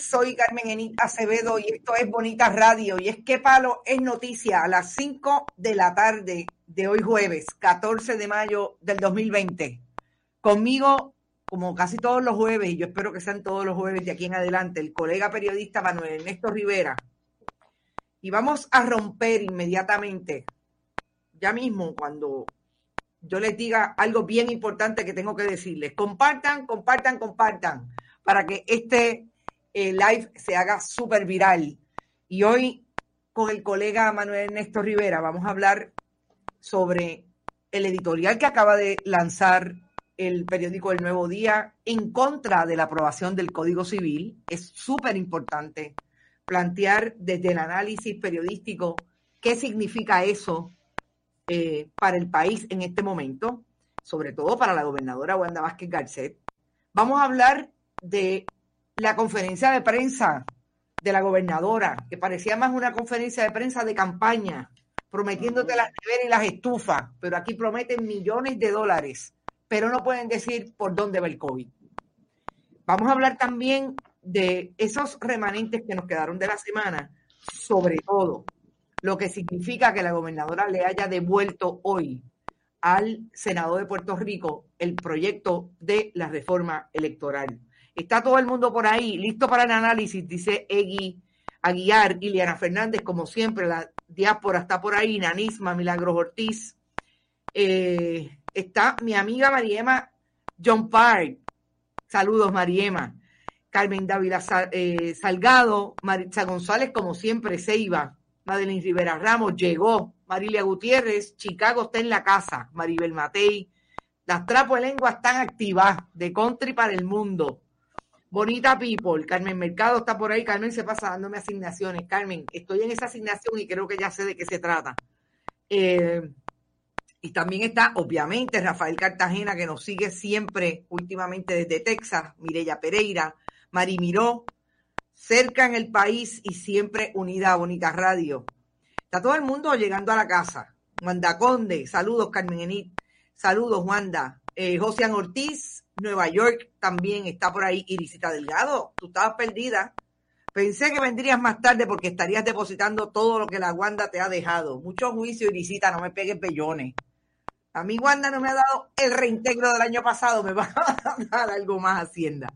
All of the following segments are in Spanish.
soy Carmen Enit Acevedo y esto es Bonita Radio. Y es que Palo es noticia a las 5 de la tarde de hoy jueves, 14 de mayo del 2020. Conmigo, como casi todos los jueves, y yo espero que sean todos los jueves de aquí en adelante, el colega periodista Manuel Ernesto Rivera. Y vamos a romper inmediatamente, ya mismo, cuando yo les diga algo bien importante que tengo que decirles. Compartan, compartan, compartan, para que este el live se haga súper viral. Y hoy con el colega Manuel Ernesto Rivera vamos a hablar sobre el editorial que acaba de lanzar el periódico El Nuevo Día en contra de la aprobación del Código Civil. Es súper importante plantear desde el análisis periodístico qué significa eso eh, para el país en este momento, sobre todo para la gobernadora Wanda Vázquez Garcet. Vamos a hablar de la conferencia de prensa de la gobernadora, que parecía más una conferencia de prensa de campaña, prometiéndote las neveras y las estufas, pero aquí prometen millones de dólares, pero no pueden decir por dónde va el COVID. Vamos a hablar también de esos remanentes que nos quedaron de la semana, sobre todo lo que significa que la gobernadora le haya devuelto hoy al Senado de Puerto Rico el proyecto de la reforma electoral. Está todo el mundo por ahí, listo para el análisis, dice Egui Aguiar, Iliana Fernández, como siempre, la diáspora está por ahí, Nanisma, Milagros Ortiz. Eh, está mi amiga Mariema John Park. Saludos, Mariema. Carmen Dávila eh, Salgado, Maritza González, como siempre, Seiba. Madeline Rivera Ramos llegó. Marilia Gutiérrez, Chicago está en la casa. Maribel Matei. Las trapos de lengua están activas de country para el mundo. Bonita People, Carmen Mercado está por ahí. Carmen se pasa dándome asignaciones. Carmen, estoy en esa asignación y creo que ya sé de qué se trata. Eh, y también está, obviamente, Rafael Cartagena, que nos sigue siempre, últimamente desde Texas, Mireya Pereira, Mari Miró, cerca en el país y siempre unida a Bonita Radio. Está todo el mundo llegando a la casa. Wanda Conde, saludos, Carmen Enit, saludos, Wanda. Eh, Josian Ortiz, Nueva York también está por ahí. Irisita Delgado, tú estabas perdida. Pensé que vendrías más tarde porque estarías depositando todo lo que la Wanda te ha dejado. Mucho juicio, Irisita, no me pegues pellones. A mí Wanda no me ha dado el reintegro del año pasado, me va a dar algo más Hacienda.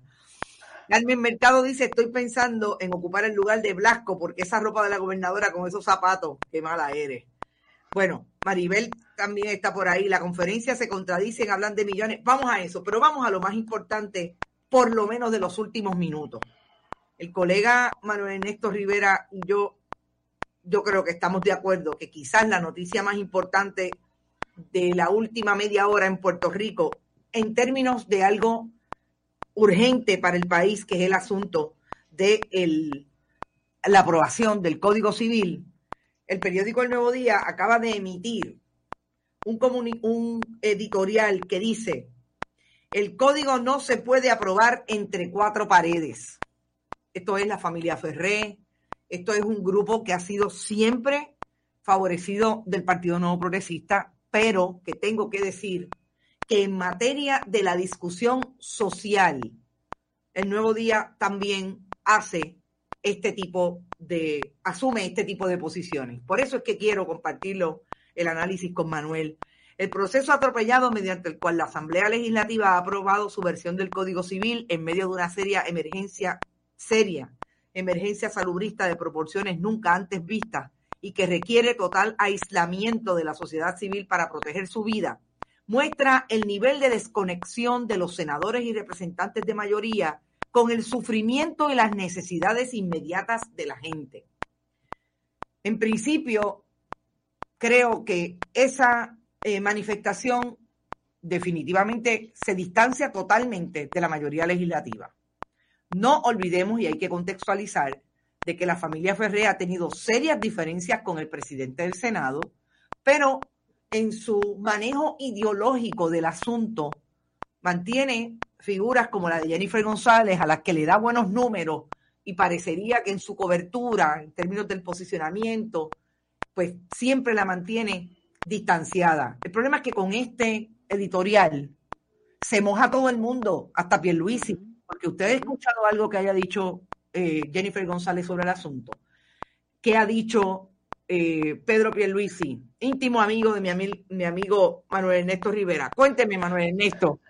Carmen Mercado dice, estoy pensando en ocupar el lugar de Blasco porque esa ropa de la gobernadora con esos zapatos, qué mala eres. Bueno, Maribel también está por ahí. La conferencia se contradicen, hablan de millones. Vamos a eso, pero vamos a lo más importante, por lo menos de los últimos minutos. El colega Manuel Ernesto Rivera yo, yo creo que estamos de acuerdo que quizás la noticia más importante de la última media hora en Puerto Rico, en términos de algo urgente para el país, que es el asunto de la aprobación del Código Civil, el periódico El Nuevo Día acaba de emitir un, editorial que dice, el código no se puede aprobar entre cuatro paredes. Esto es la familia Ferré, esto es un grupo que ha sido siempre favorecido del Partido Nuevo Progresista, pero que tengo que decir que en materia de la discusión social, el Nuevo Día también hace este tipo de, asume este tipo de posiciones. Por eso es que quiero compartirlo el análisis con Manuel. El proceso atropellado mediante el cual la Asamblea Legislativa ha aprobado su versión del Código Civil en medio de una seria emergencia seria emergencia salubrista de proporciones nunca antes vistas y que requiere total aislamiento de la sociedad civil para proteger su vida, muestra el nivel de desconexión de los senadores y representantes de mayoría con el sufrimiento y las necesidades inmediatas de la gente. En principio, creo que esa eh, manifestación definitivamente se distancia totalmente de la mayoría legislativa. No olvidemos, y hay que contextualizar, de que la familia Ferré ha tenido serias diferencias con el presidente del Senado, pero en su manejo ideológico del asunto mantiene figuras como la de Jennifer González, a las que le da buenos números y parecería que en su cobertura, en términos del posicionamiento, pues siempre la mantiene distanciada. El problema es que con este editorial se moja todo el mundo, hasta Pierluisi, porque usted ha escuchado algo que haya dicho eh, Jennifer González sobre el asunto. ¿Qué ha dicho eh, Pedro Pierluisi, íntimo amigo de mi, mi amigo Manuel Ernesto Rivera? Cuénteme, Manuel Ernesto.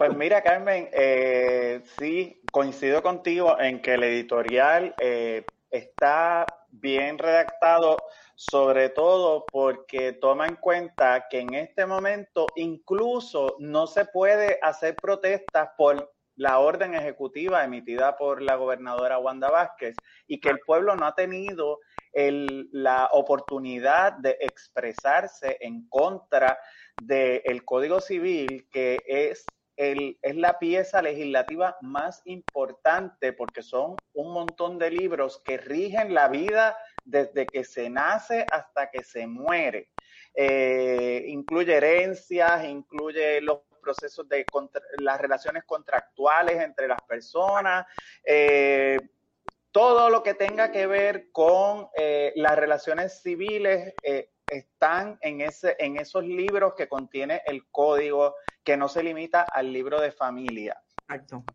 Pues mira, Carmen, eh, sí, coincido contigo en que el editorial eh, está bien redactado, sobre todo porque toma en cuenta que en este momento incluso no se puede hacer protestas por la orden ejecutiva emitida por la gobernadora Wanda Vázquez y que el pueblo no ha tenido la oportunidad de expresarse en contra del Código Civil, que es es la pieza legislativa más importante porque son un montón de libros que rigen la vida desde que se nace hasta que se muere. Eh, incluye herencias, incluye los procesos de las relaciones contractuales entre las personas, eh, todo lo que tenga que ver con eh, las relaciones civiles están en, ese, en esos libros que contiene el código, que no se limita al libro de familia.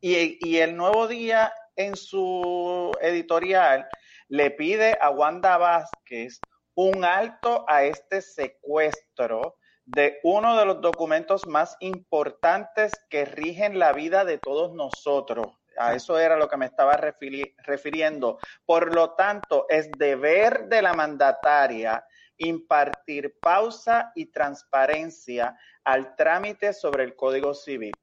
Y, y el Nuevo Día en su editorial le pide a Wanda Vázquez un alto a este secuestro de uno de los documentos más importantes que rigen la vida de todos nosotros. A eso era lo que me estaba refiriendo. Por lo tanto, es deber de la mandataria impartir pausa y transparencia al trámite sobre el Código Civil.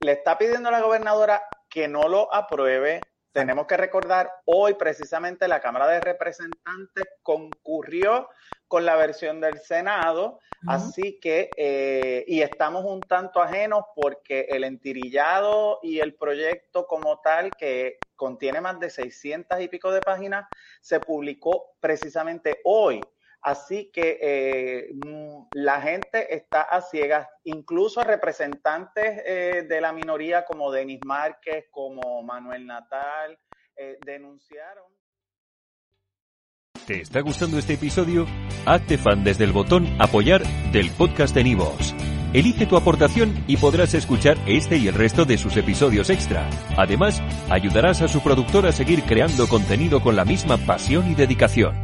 Le está pidiendo a la gobernadora que no lo apruebe. Tenemos que recordar, hoy precisamente la Cámara de Representantes concurrió con la versión del Senado, así que, eh, y estamos un tanto ajenos porque el entirillado y el proyecto como tal, que contiene más de 600 y pico de páginas, se publicó precisamente hoy. Así que eh, mm, la gente está a ciegas, incluso representantes eh, de la minoría como Denis Márquez, como Manuel Natal, eh, denunciaron. ¿Te está gustando este episodio? Hazte fan desde el botón apoyar del podcast de Nivos. Elige tu aportación y podrás escuchar este y el resto de sus episodios extra. Además, ayudarás a su productor a seguir creando contenido con la misma pasión y dedicación.